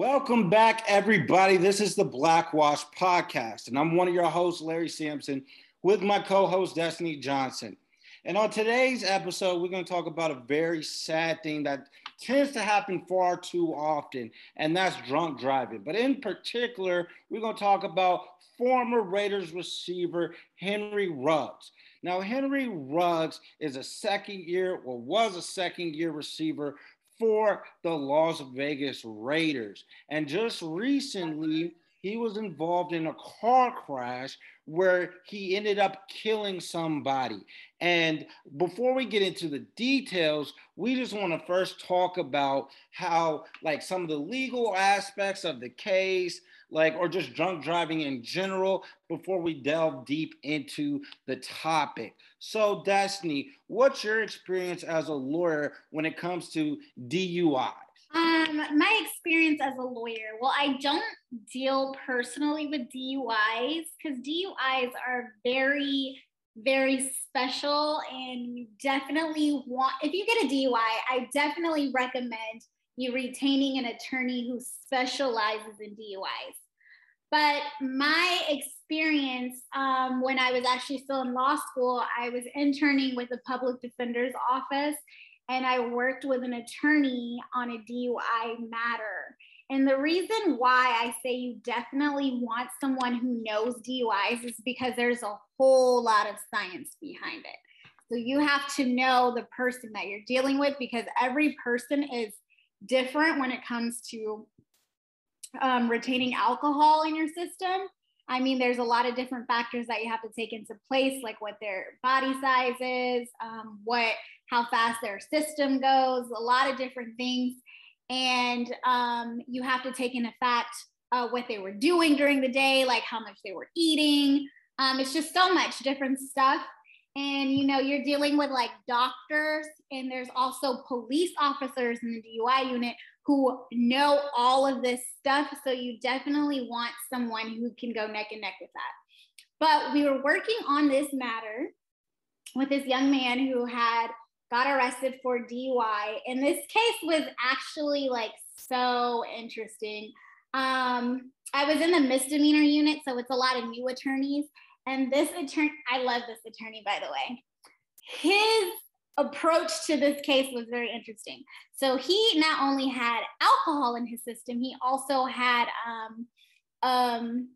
Welcome back, everybody. This is the Blackwash Podcast, and I'm one of your hosts, Larry Sampson, with my co host, Destiny Johnson. And on today's episode, we're going to talk about a very sad thing that tends to happen far too often, and that's drunk driving. But in particular, we're going to talk about former Raiders receiver Henry Ruggs. Now, Henry Ruggs is a second year, or was a second year receiver for the Las Vegas Raiders. And just recently, he was involved in a car crash where he ended up killing somebody. And before we get into the details, we just want to first talk about how, like, some of the legal aspects of the case, like, or just drunk driving in general before we delve deep into the topic. So, Destiny, what's your experience as a lawyer when it comes to DUI? Um, my experience as a lawyer, well, I don't deal personally with DUIs because DUIs are very, very special. And you definitely want, if you get a DUI, I definitely recommend you retaining an attorney who specializes in DUIs. But my experience um, when I was actually still in law school, I was interning with the public defender's office and I worked with an attorney on a DUI matter. And the reason why I say you definitely want someone who knows DUIs is because there's a whole lot of science behind it. So you have to know the person that you're dealing with because every person is different when it comes to um, retaining alcohol in your system. I mean, there's a lot of different factors that you have to take into place, like what their body size is, um, what how fast their system goes, a lot of different things, and um, you have to take into fact uh, what they were doing during the day, like how much they were eating. Um, it's just so much different stuff, and you know, you're dealing with like doctors, and there's also police officers in the DUI unit who know all of this stuff. So you definitely want someone who can go neck and neck with that. But we were working on this matter with this young man who had got arrested for DUI. And this case was actually like so interesting. Um, I was in the misdemeanor unit, so it's a lot of new attorneys. And this attorney, I love this attorney, by the way. His approach to this case was very interesting. So he not only had alcohol in his system, he also had um, um,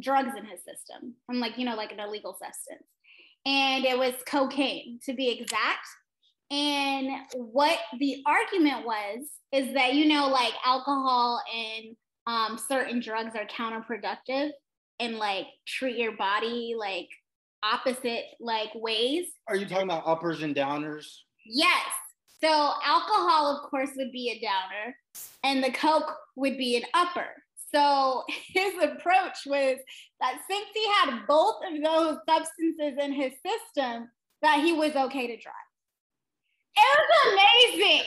drugs in his system. I'm like, you know, like an illegal substance. And it was cocaine to be exact. And what the argument was is that, you know, like alcohol and um, certain drugs are counterproductive and like treat your body like opposite like ways. Are you talking about uppers and downers? Yes. So alcohol, of course, would be a downer, and the Coke would be an upper. So his approach was that since he had both of those substances in his system, that he was okay to drive. It was amazing.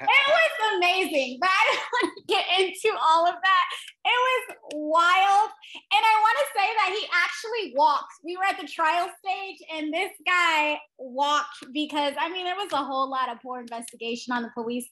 It was amazing. But I don't want to get into all of that. It was wild. And I want to say that he actually walked. We were at the trial stage, and this guy walked because, I mean, there was a whole lot of poor investigation on the police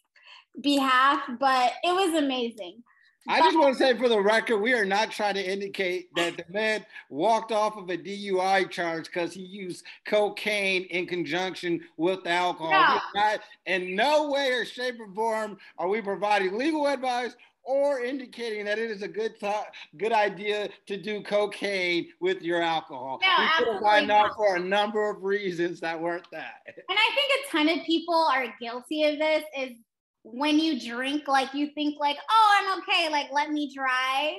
behalf, but it was amazing. I just want to say for the record, we are not trying to indicate that the man walked off of a DUI charge because he used cocaine in conjunction with alcohol. No. Not, in no way or shape or form are we providing legal advice or indicating that it is a good th- good idea to do cocaine with your alcohol. No, we could have out for a number of reasons that weren't that. And I think a ton of people are guilty of this is when you drink, like you think like, oh, I'm okay, like let me drive.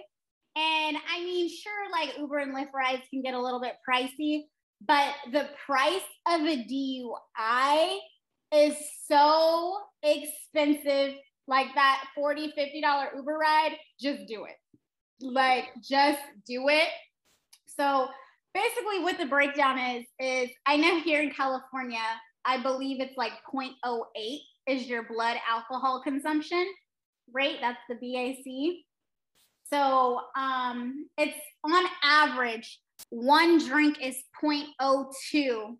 And I mean, sure, like Uber and Lyft rides can get a little bit pricey, but the price of a DUI is so expensive. Like that 40 $50 Uber ride, just do it. Like just do it. So basically what the breakdown is, is I know here in California, I believe it's like 0.08 is your blood alcohol consumption rate. That's the BAC. So um, it's on average, one drink is 0.02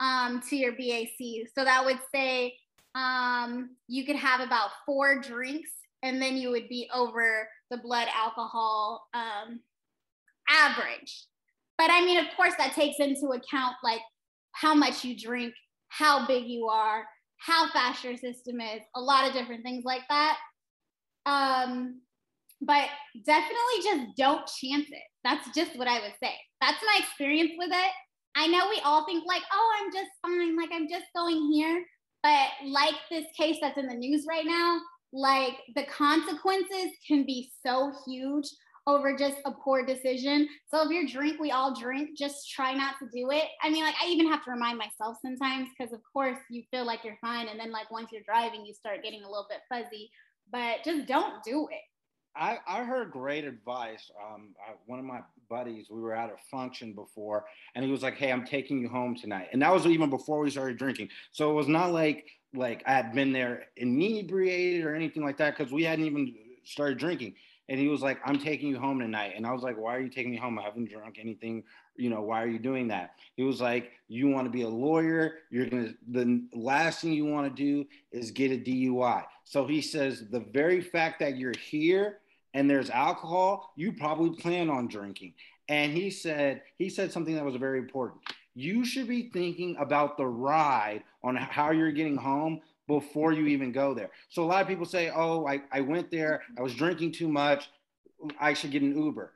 um, to your BAC. So that would say um, you could have about four drinks and then you would be over the blood alcohol um, average. But I mean, of course, that takes into account like how much you drink, how big you are, how fast your system is, a lot of different things like that. Um, but definitely just don't chance it. That's just what I would say. That's my experience with it. I know we all think like, oh, I'm just fine, like I'm just going here. But like this case that's in the news right now, like the consequences can be so huge over just a poor decision. So if you're drink, we all drink, just try not to do it. I mean, like I even have to remind myself sometimes because of course you feel like you're fine. And then like once you're driving, you start getting a little bit fuzzy, but just don't do it. I, I heard great advice. Um, I, one of my buddies, we were at a function before, and he was like, "Hey, I'm taking you home tonight," and that was even before we started drinking. So it was not like like I had been there inebriated or anything like that because we hadn't even started drinking. And he was like, I'm taking you home tonight. And I was like, Why are you taking me home? I haven't drunk anything. You know, why are you doing that? He was like, You want to be a lawyer. You're going to, the last thing you want to do is get a DUI. So he says, The very fact that you're here and there's alcohol, you probably plan on drinking. And he said, He said something that was very important. You should be thinking about the ride on how you're getting home before you even go there. So a lot of people say, oh, I, I went there, I was drinking too much, I should get an Uber.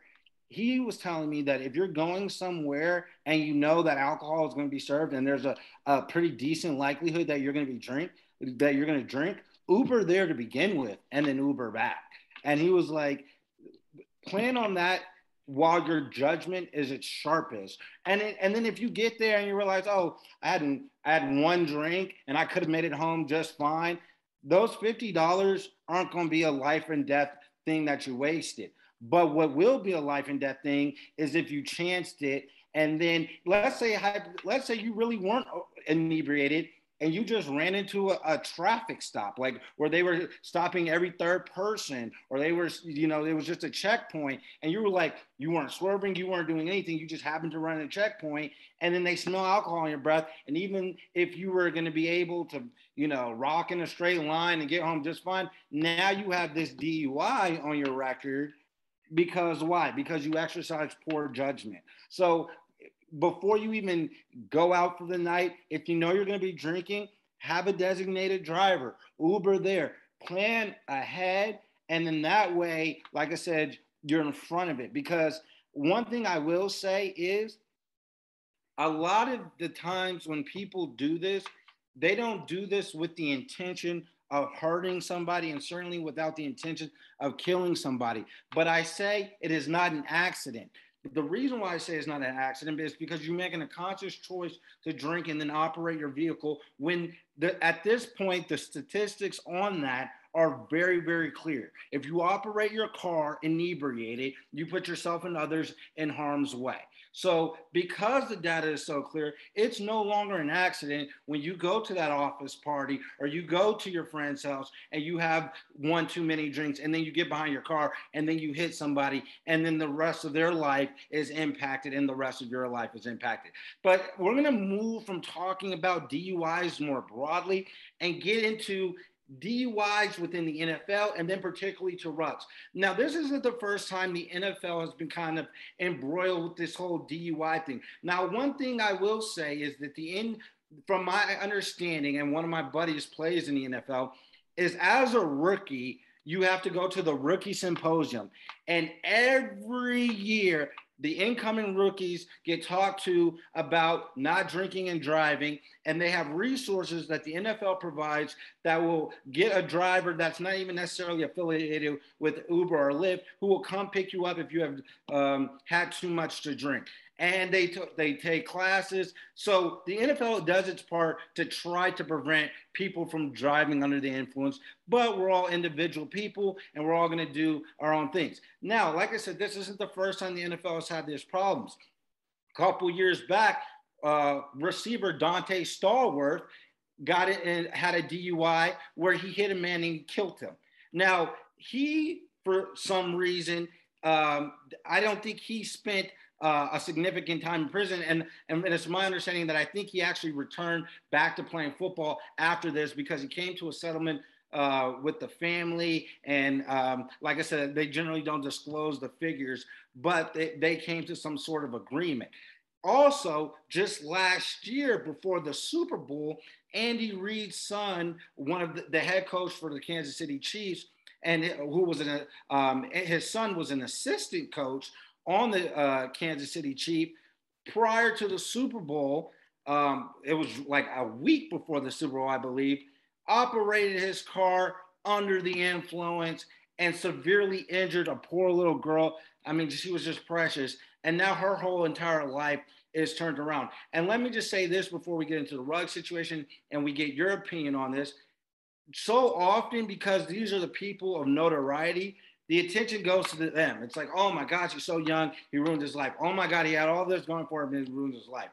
He was telling me that if you're going somewhere and you know that alcohol is going to be served and there's a, a pretty decent likelihood that you're going to be drink that you're going to drink, Uber there to begin with and then Uber back. And he was like, plan on that while your judgment is its sharpest. And it, and then if you get there and you realize, oh, I had I had one drink and I could have made it home just fine, those fifty dollars aren't going to be a life and death thing that you wasted. But what will be a life and death thing is if you chanced it and then let's say let's say you really weren't inebriated and you just ran into a, a, traffic stop, like where they were stopping every third person, or they were, you know, it was just a checkpoint, and you were like, you weren't swerving, you weren't doing anything, you just happened to run a checkpoint, and then they smell alcohol in your breath, and even if you were going to be able to, you know, rock in a straight line and get home just fine, now you have this DUI on your record because why? Because you exercised poor judgment. So before you even go out for the night, if you know you're going to be drinking, have a designated driver, Uber there, plan ahead. And then that way, like I said, you're in front of it. Because one thing I will say is a lot of the times when people do this, they don't do this with the intention of hurting somebody and certainly without the intention of killing somebody. But I say it is not an accident the reason why I say it's not an accident is because you're making a conscious choice to drink and then operate your vehicle when the, at this point the statistics on that are very, very clear. If you operate your car inebriated, you put yourself and others in harm's way. So, because the data is so clear, it's no longer an accident when you go to that office party or you go to your friend's house and you have one too many drinks and then you get behind your car and then you hit somebody and then the rest of their life is impacted and the rest of your life is impacted. But we're going to move from talking about DUIs more broadly and get into DUIs within the NFL and then particularly to Ruggs. Now, this isn't the first time the NFL has been kind of embroiled with this whole DUI thing. Now, one thing I will say is that the in from my understanding, and one of my buddies plays in the NFL, is as a rookie, you have to go to the rookie symposium. And every year the incoming rookies get talked to about not drinking and driving, and they have resources that the NFL provides that will get a driver that's not even necessarily affiliated with Uber or Lyft who will come pick you up if you have um, had too much to drink and they t- they take classes. So the NFL does its part to try to prevent people from driving under the influence. But we're all individual people, and we're all going to do our own things. Now, like I said, this isn't the first time the NFL has had these problems. A couple years back, uh, receiver Donté Stallworth got it and had a DUI where he hit a man and killed him. Now he, for some reason, um, I don't think he spent uh, a significant time in prison. And, and it's my understanding that I think he actually returned back to playing football after this because he came to a settlement uh, with the family. And um, like I said, they generally don't disclose the figures, but they, they came to some sort of agreement. Also, just last year before the Super Bowl, Andy Reid's son, one of the, the head coach for the Kansas City Chiefs, and who was an um, his son was an assistant coach on the uh, Kansas City Chief prior to the Super Bowl. Um, it was like a week before the Super Bowl, I believe. Operated his car under the influence and severely injured a poor little girl. I mean, she was just precious. And now her whole entire life is turned around. And let me just say this before we get into the rug situation and we get your opinion on this. So often, because these are the people of notoriety, the attention goes to them. It's like, oh my gosh, he's so young, he ruined his life. Oh my God, he had all this going for him, and he ruined his life.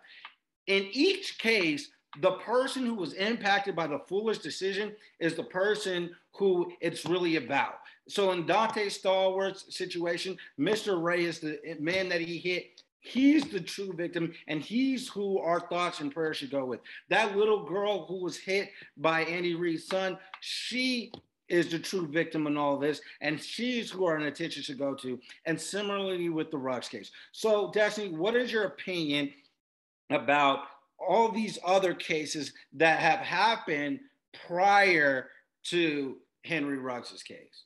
In each case, the person who was impacted by the foolish decision is the person who it's really about. So in Donté Stallworth's situation, Mr. Ray is the man that he hit. He's the true victim, and he's who our thoughts and prayers should go with. That little girl who was hit by Andy Reid's son, she is the true victim in all this, and she's who our attention should go to. And similarly with the Ruggs case. So, Destiny, what is your opinion about all these other cases that have happened prior to Henry Ruggs's case?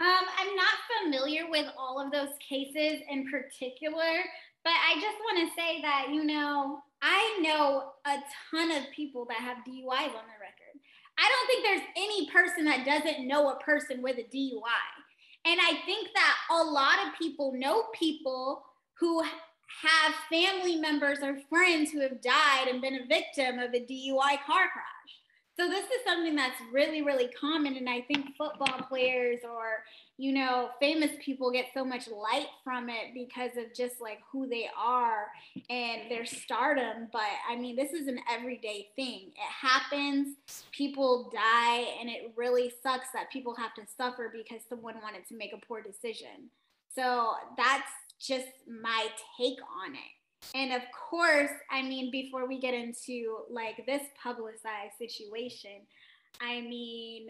Um, I'm not familiar with all of those cases in particular, but I just want to say that, you know, I know a ton of people that have DUIs on their record. I don't think there's any person that doesn't know a person with a DUI. And I think that a lot of people know people who have family members or friends who have died and been a victim of a DUI car crash. So this is something that's really, really common. And I think football players or, you know, famous people get so much light from it because of just like who they are and their stardom. But I mean, this is an everyday thing. It happens, people die, and it really sucks that people have to suffer because someone wanted to make a poor decision. So that's just my take on it. And of course, I mean, before we get into like this publicized situation, I mean,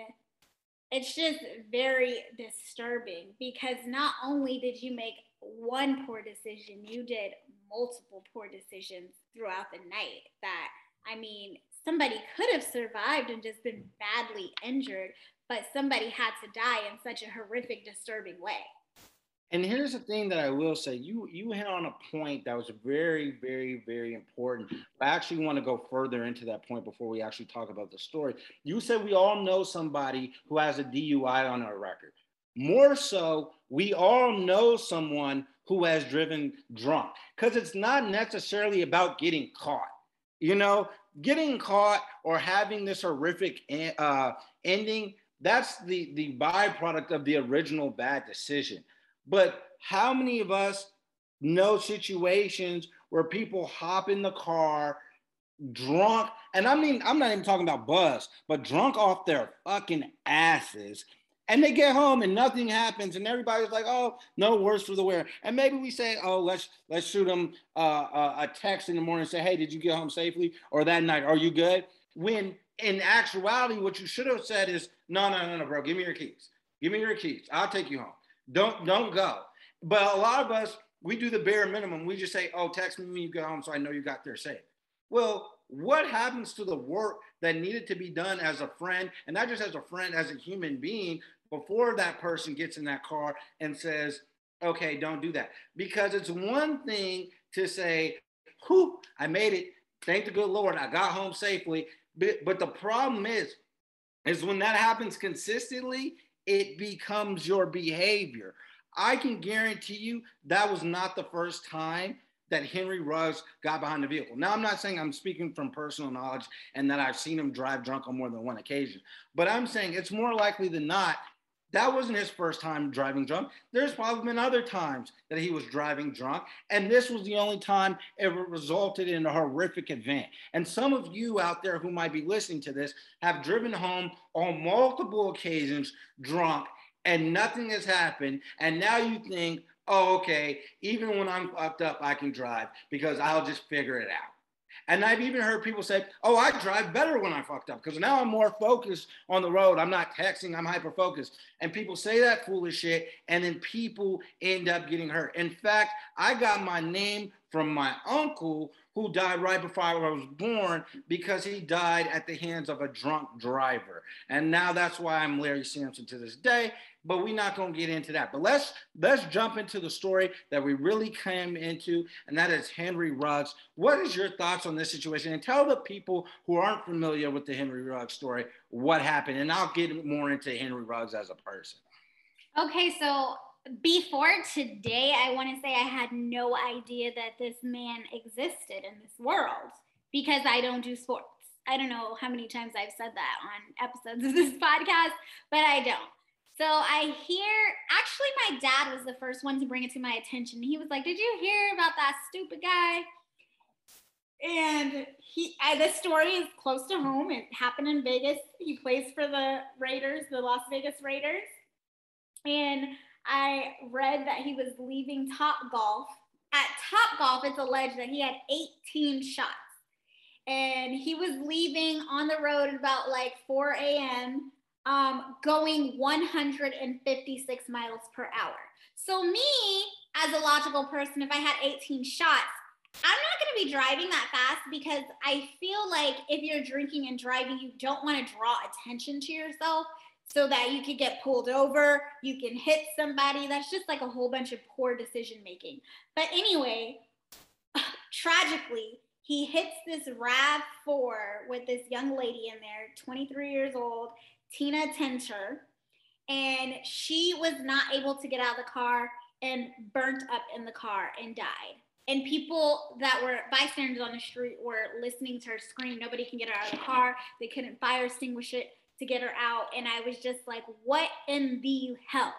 it's just very disturbing because not only did you make one poor decision, you did multiple poor decisions throughout the night that, I mean, somebody could have survived and just been badly injured, but somebody had to die in such a horrific, disturbing way. And here's the thing that I will say: you you hit on a point that was very, very, very important. I actually want to go further into that point before we actually talk about the story. You said we all know somebody who has a DUI on our record. More so, we all know someone who has driven drunk because it's not necessarily about getting caught. You know, getting caught or having this horrific uh, ending. That's the the byproduct of the original bad decision but how many of us know situations where people hop in the car drunk, and I mean, I'm not even talking about buzz, but drunk off their fucking asses. And they get home and nothing happens, and everybody's like, "Oh, no worse for the wear." And maybe we say, "Oh, let's let's shoot them uh, uh, a text in the morning and say, "Hey, did you get home safely?" Or that night, "Are you good?" When in actuality, what you should have said is, "No, no, no, no, bro. Give me your keys. Give me your keys. I'll take you home." Don't don't go. But a lot of us, we do the bare minimum. We just say, "Oh, text me when you get home, so I know you got there safe." Well, what happens to the work that needed to be done as a friend, and not just as a friend, as a human being, before that person gets in that car and says, "Okay, don't do that," because it's one thing to say, "Whew, I made it. Thank the good Lord, I got home safely." But, but the problem is, is when that happens consistently, it becomes your behavior. I can guarantee you that was not the first time that Henry Ruggs got behind the vehicle. Now, I'm not saying I'm speaking from personal knowledge and that I've seen him drive drunk on more than one occasion, but I'm saying it's more likely than not that wasn't his first time driving drunk. There's probably been other times that he was driving drunk, and this was the only time it resulted in a horrific event. And some of you out there who might be listening to this have driven home on multiple occasions drunk, and nothing has happened. And now you think, oh, okay, even when I'm fucked up, I can drive because I'll just figure it out. And I've even heard people say, "Oh, I drive better when I fucked up because now I'm more focused on the road. I'm not texting. I'm hyper focused." And people say that foolish shit, and then people end up getting hurt. In fact, I got my name from my uncle who died right before I was born because he died at the hands of a drunk driver. And now that's why I'm Larry Sampson to this day. But we're not going to get into that. But let's let's jump into the story that we really came into, and that is Henry Ruggs. What is your thoughts on this situation? And tell the people who aren't familiar with the Henry Ruggs story what happened, and I'll get more into Henry Ruggs as a person. Okay, so before today, I want to say I had no idea that this man existed in this world because I don't do sports. I don't know how many times I've said that on episodes of this podcast, but I don't. So I hear, actually, my dad was the first one to bring it to my attention. He was like, Did you hear about that stupid guy? And he, this story is close to home. It happened in Vegas. He plays for the Raiders, the Las Vegas Raiders. And I read that he was leaving Top Golf. At Topgolf, it's alleged that he had 18 shots. And he was leaving on the road at about like 4 a.m., um, going 156 miles per hour. So, me, as a logical person, if I had 18 shots, I'm not going to be driving that fast because I feel like if you're drinking and driving, you don't want to draw attention to yourself so that you could get pulled over, you can hit somebody. That's just like a whole bunch of poor decision making. But anyway, tragically, he hits this RAV4 with this young lady in there, 23 years old, Tina Tintor, and she was not able to get out of the car and burnt up in the car and died. And people that were bystanders on the street were listening to her scream. Nobody can get her out of the car. They couldn't fire extinguish it to get her out. And I was just like, what in the hell?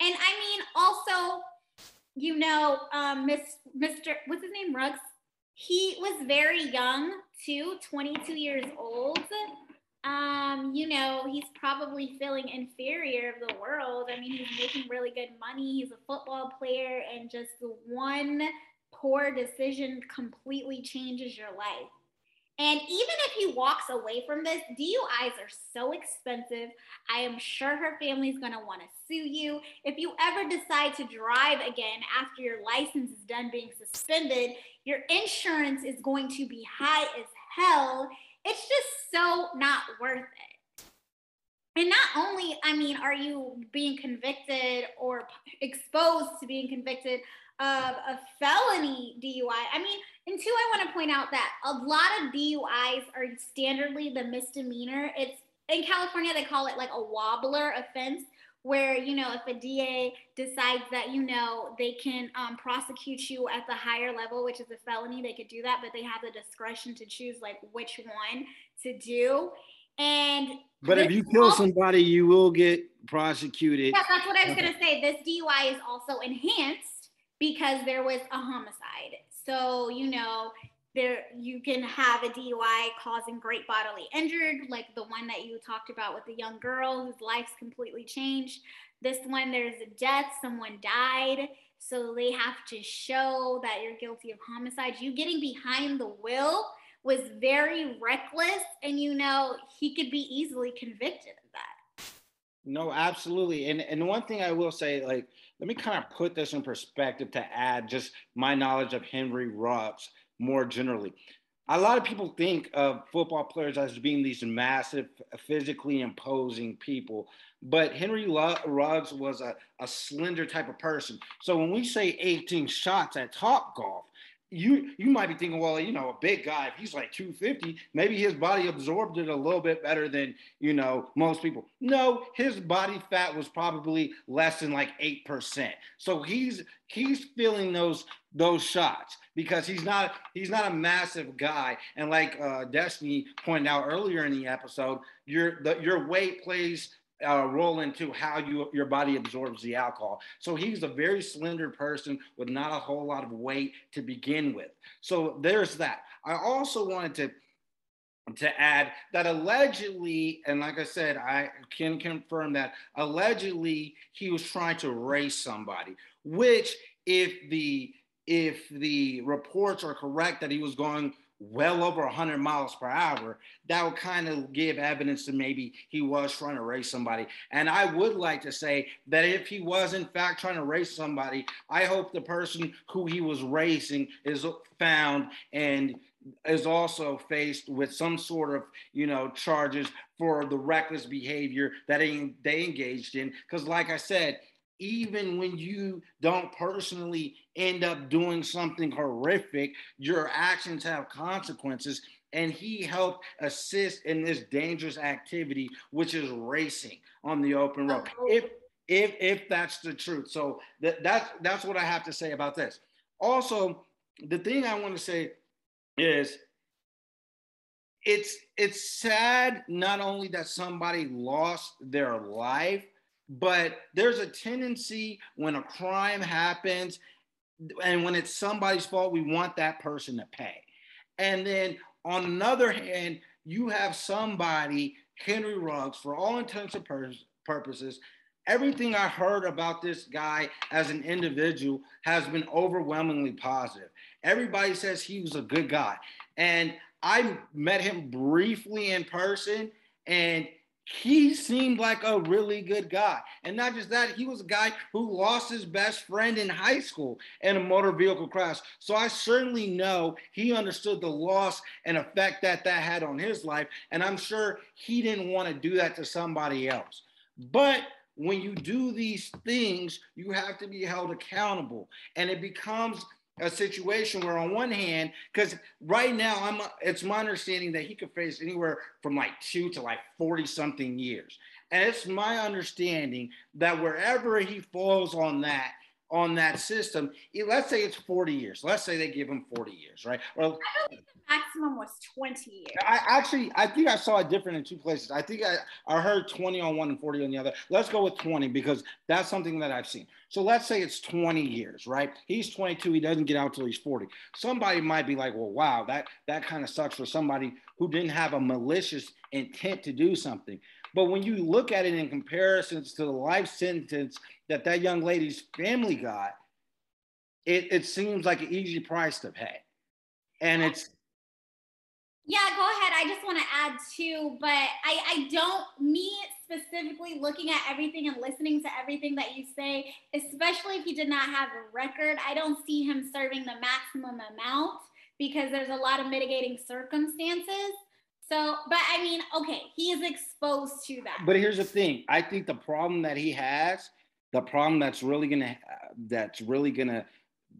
And I mean, also, you know, um, Miss, Mr. What's his name? Ruggs. He was very young too, 22 years old. Um, you know, he's probably feeling inferior of the world. I mean, he's making really good money. He's a football player, and just one poor decision completely changes your life. And even if he walks away from this, DUIs are so expensive. I am sure her family's want to sue you. If you ever decide to drive again after your license is done being suspended, your insurance is going to be high as hell. It's just so not worth it. And not only, I mean, are you being convicted or exposed to being convicted of a felony DUI? I mean, and two, I want to point out that a lot of DUIs are standardly the misdemeanor. It's in California, they call it like a wobbler offense, where, you know, if a DA decides that, you know, they can um, prosecute you at the higher level, which is a felony, they could do that, but they have the discretion to choose like which one to do. And but if you kill somebody, you will get prosecuted. Yeah, that's what I was gonna say. This DUI is also enhanced because there was a homicide. So, you know, there you can have a DUI causing great bodily injury, like the one that you talked about with the young girl whose life's completely changed. This one, there's a death, someone died. So they have to show that you're guilty of homicide. You getting behind the wheel was very reckless, and you know, he could be easily convicted of that. No, absolutely. And and one thing I will say, like, let me kind of put this in perspective to add just my knowledge of Henry Ruggs more generally. A lot of people think of football players as being these massive, physically imposing people, but Henry Ruggs was a, a slender type of person. So when we say 18 shots at Topgolf, you you might be thinking, well, you know, a big guy, if he's like 250, maybe his body absorbed it a little bit better than you know most people. No, his body fat was probably less than like eight percent. So he's he's feeling those those shots because he's not he's not a massive guy. And like uh, Destiny pointed out earlier in the episode, your the, your weight plays uh, role into how you your body absorbs the alcohol. So he's a very slender person with not a whole lot of weight to begin with. So there's that. I also wanted to to add that allegedly, and like I said, I can confirm that allegedly he was trying to race somebody, which if the if the reports are correct that he was going well over 100 miles per hour, that would kind of give evidence that maybe he was trying to race somebody. And I would like to say that if he was in fact trying to race somebody, I hope the person who he was racing is found and is also faced with some sort of you know charges for the reckless behavior that they, they engaged in because like i said even when you don't personally end up doing something horrific, your actions have consequences. And he helped assist in this dangerous activity, which is racing on the open road. Oh. If if if that's the truth. So that, that's that's what I have to say about this. Also, the thing I want to say is it's it's sad not only that somebody lost their life but there's a tendency when a crime happens and when it's somebody's fault, we want that person to pay. And then on another hand, you have somebody, Henry Ruggs, for all intents and pur- purposes, everything I heard about this guy as an individual has been overwhelmingly positive. Everybody says he was a good guy. And I met him briefly in person, and he seemed like a really good guy. And not just that, he was a guy who lost his best friend in high school in a motor vehicle crash. So I certainly know he understood the loss and effect that that had on his life. And I'm sure he didn't want to do that to somebody else. But when you do these things, you have to be held accountable. And it becomes a situation where on one hand because right now i'm it's my understanding that he could face anywhere from like two to like 40 something years. And it's my understanding that wherever he falls on that on that system, let's say it's 40 years. Let's say they give him 40 years, right? Well, I don't think the maximum was 20 years. I actually, I think I saw it different in two places. I think I, I heard 20 on one and 40 on the other. Let's go with 20 because that's something that I've seen. So let's say it's 20 years, right? He's 22. He doesn't get out till he's 40. Somebody might be like, well, wow, that, that kind of sucks for somebody who didn't have a malicious intent to do something. But when you look at it in comparisons to the life sentence that that young lady's family got, it, it seems like an easy price to pay. And it's yeah, go ahead. I just want to add too, but I, I don't, me specifically looking at everything and listening to everything that you say, especially if he did not have a record, I don't see him serving the maximum amount because there's a lot of mitigating circumstances. So, but I mean, okay, he is exposed to that. But here's the thing: I think the problem that he has, the problem that's really gonna, that's really gonna,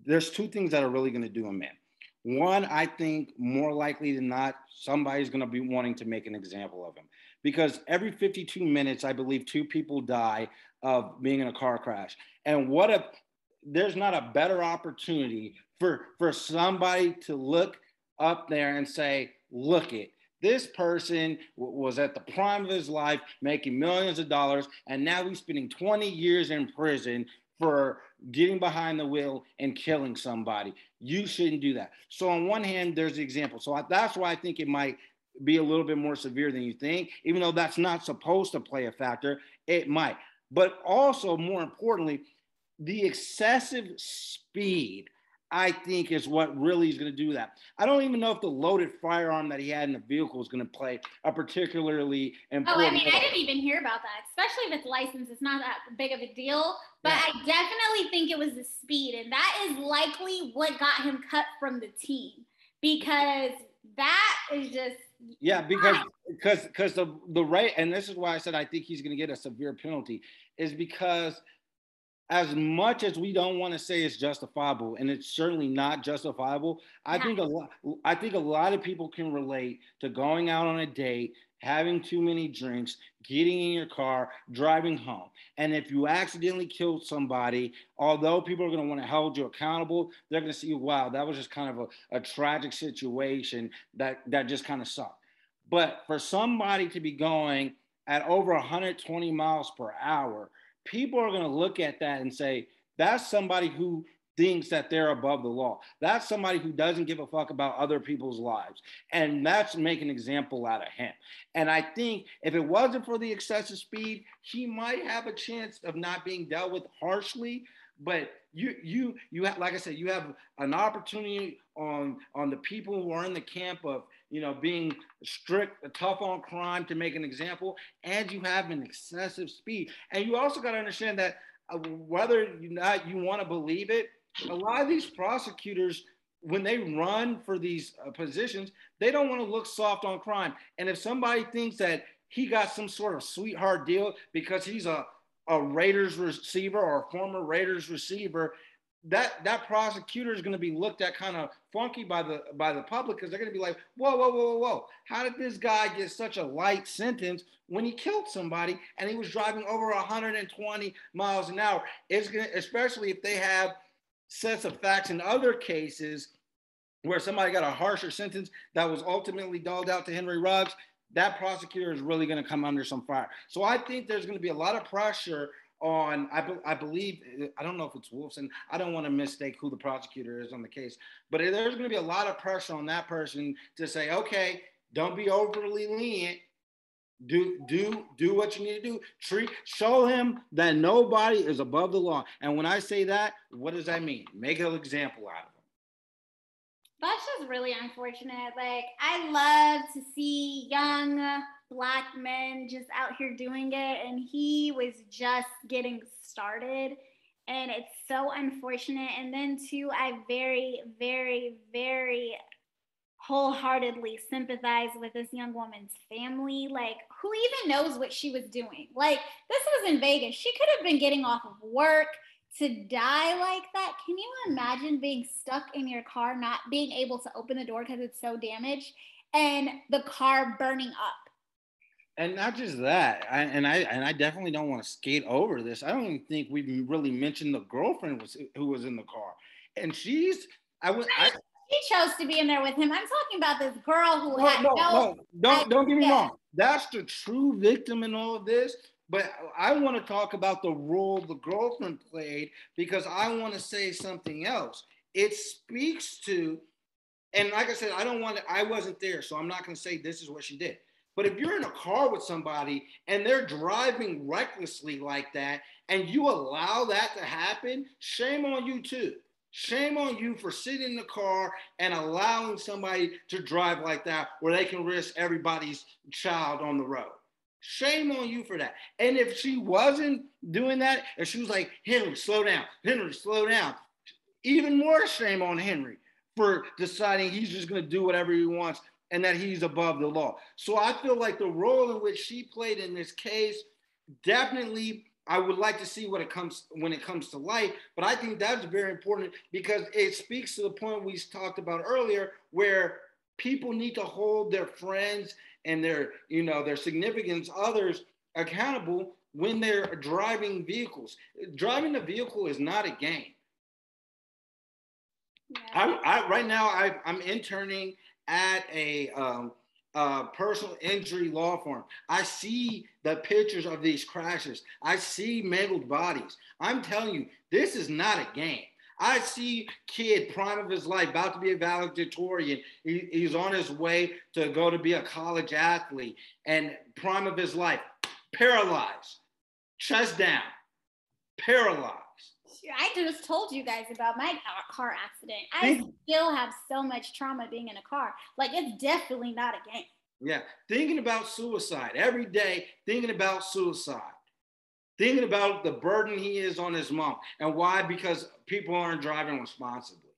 there's two things that are really gonna do him in. One, I think more likely than not, somebody's gonna be wanting to make an example of him because every 52 minutes, I believe two people die of being in a car crash. And what if there's not a better opportunity for for somebody to look up there and say, look it this person w- was at the prime of his life, making millions of dollars, and now he's spending 20 years in prison for getting behind the wheel and killing somebody. You shouldn't do that. So, on one hand, there's the example. So, I, that's why I think it might be a little bit more severe than you think, even though that's not supposed to play a factor, it might. But also, more importantly, the excessive speed I think is what really is going to do that. I don't even know if the loaded firearm that he had in the vehicle is going to play a particularly important. Oh, I mean, role. I didn't even hear about that. Especially if it's licensed, it's not that big of a deal. But yeah. I definitely think it was the speed, and that is likely what got him cut from the team because that is just yeah because because because the the rate and this is why I said I think he's going to get a severe penalty is because as much as we don't want to say it's justifiable, and it's certainly not justifiable, I think a lot I think a lot of people can relate to going out on a date, having too many drinks, getting in your car, driving home. And if you accidentally killed somebody, although people are going to want to hold you accountable, they're going to see, wow, that was just kind of a, a tragic situation that, that just kind of sucked. But for somebody to be going at over 120 miles per hour, people are going to look at that and say, that's somebody who thinks that they're above the law. That's somebody who doesn't give a fuck about other people's lives. And that's make an example out of him. And I think if it wasn't for the excessive speed, he might have a chance of not being dealt with harshly. But you you you have like I said, you have an opportunity on on the people who are in the camp of you know being strict, tough on crime to make an example, and you have an excessive speed. And you also got to understand that uh, whether you not you want to believe it, a lot of these prosecutors when they run for these uh, positions, they don't want to look soft on crime. And if somebody thinks that he got some sort of sweetheart deal because he's a a Raiders receiver or a former Raiders receiver, that that prosecutor is going to be looked at kind of funky by the by the public because they're going to be like, whoa, whoa, whoa, whoa, whoa! How did this guy get such a light sentence when he killed somebody and he was driving over 120 miles an hour? It's going to, especially if they have sets of facts in other cases where somebody got a harsher sentence that was ultimately doled out to Henry Ruggs that prosecutor is really going to come under some fire. So I think there's going to be a lot of pressure on, I, be, I believe, uh, I don't know if it's Wolfson. I don't want to mistake who the prosecutor is on the case, but there's going to be a lot of pressure on that person to say, okay, don't be overly lenient. Do do do what you need to do. Treat show him that nobody is above the law. And when I say that, what does that mean? Make an example out of it that's just really unfortunate. Like, I love to see young black men just out here doing it, and he was just getting started. And it's so unfortunate. And then, too, I very, very, very wholeheartedly sympathize with this young woman's family. Like, who even knows what she was doing? Like, this was in Vegas. She could have been getting off of work to die like that can you imagine being stuck in your car not being able to open the door because it's so damaged and the car burning up and not just that I, and i and i definitely don't want to skate over this i don't even think we really mentioned the girlfriend was who was in the car and she's i was I, she chose to be in there with him. I'm talking about this girl who no, had no, no, no don't don't get me wrong. That's the true victim in all of this. But I want to talk about the role the girlfriend played because I want to say something else. It speaks to, and like I said, I don't want to, I wasn't there, so I'm not going to say this is what she did. But if you're in a car with somebody and they're driving recklessly like that, and you allow that to happen, shame on you too. Shame on you for sitting in the car and allowing somebody to drive like that where they can risk everybody's child on the road. Shame on you for that. And if she wasn't doing that, if she was like, Henry, slow down, Henry, slow down, even more shame on Henry for deciding he's just going to do whatever he wants and that he's above the law. So I feel like the role in which she played in this case definitely I would like to see what it comes when it comes to light, but I think that's very important because it speaks to the point we talked about earlier where people need to hold their friends and their you know their significant others accountable when they're driving vehicles. Driving a vehicle is not a game. Yeah. I, I, right now I, I'm interning at a um, uh, personal injury law firm. I see the pictures of these crashes. I see mangled bodies. I'm telling you, this is not a game. I see kid prime of his life, about to be a valedictorian. He, he's on his way to go to be a college athlete, and prime of his life, paralyzed, chest down, paralyzed. I just told you guys about my car accident. I still have so much trauma being in a car. Like it's definitely not a game. Yeah, thinking about suicide every day, thinking about suicide thinking about the burden he is on his mom and why because people aren't driving responsibly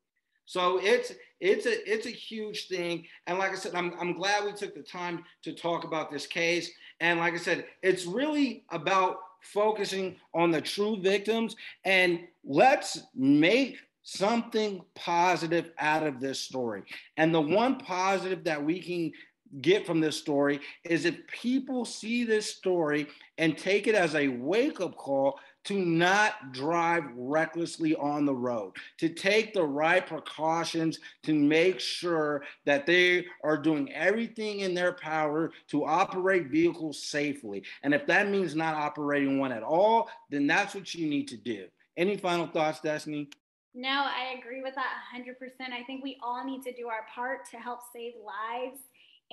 so it's it's a it's a huge thing and like i said I'm, I'm glad we took the time to talk about this case and like i said it's really about focusing on the true victims and let's make something positive out of this story. And the one positive that we can get from this story is if people see this story and take it as a wake up call to not drive recklessly on the road, to take the right precautions to make sure that they are doing everything in their power to operate vehicles safely. And if that means not operating one at all, then that's what you need to do. Any final thoughts, Destiny? No, I agree with that 100%. I think we all need to do our part to help save lives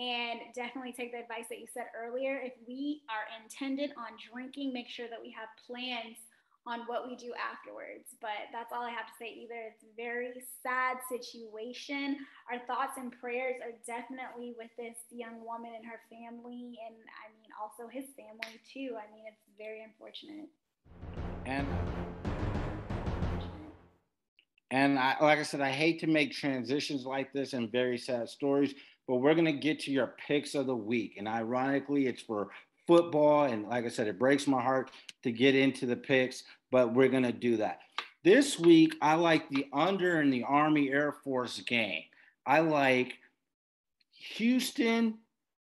and definitely take the advice that you said earlier. If we are intended on drinking, make sure that we have plans on what we do afterwards. But that's all I have to say. Either it's a very sad situation. Our thoughts and prayers are definitely with this young woman and her family, and I mean also his family too. I mean it's very unfortunate. And and I, like I said, I hate to make transitions like this and very sad stories, but we're gonna get to your picks of the week. And ironically, it's for football. And like I said, it breaks my heart to get into the picks, but we're going to do that. This week, I like the under in the Army Air Force game. I like Houston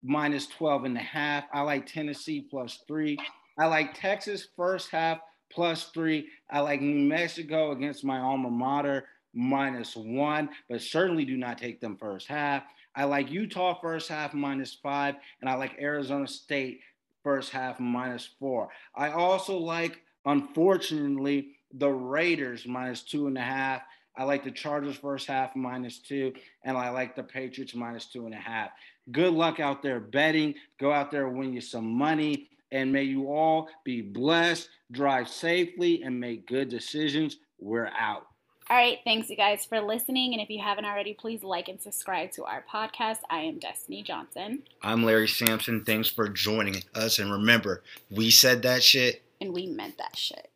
minus 12 and a half. I like Tennessee plus three. I like Texas first half plus three. I like New Mexico against my alma mater minus one, but certainly do not take them first half. I like Utah first half minus five, and I like Arizona State first half minus four. I also like, unfortunately, the Raiders minus two and a half. I like the Chargers first half minus two, and I like the Patriots minus two and a half. Good luck out there betting. Go out there, win you some money, and may you all be blessed, drive safely, and make good decisions. We're out. All right, thanks you guys for listening. And if you haven't already, please like and subscribe to our podcast. I am Destiny Johnson. I'm Larry Sampson. Thanks for joining us. And remember, we said that shit. And we meant that shit.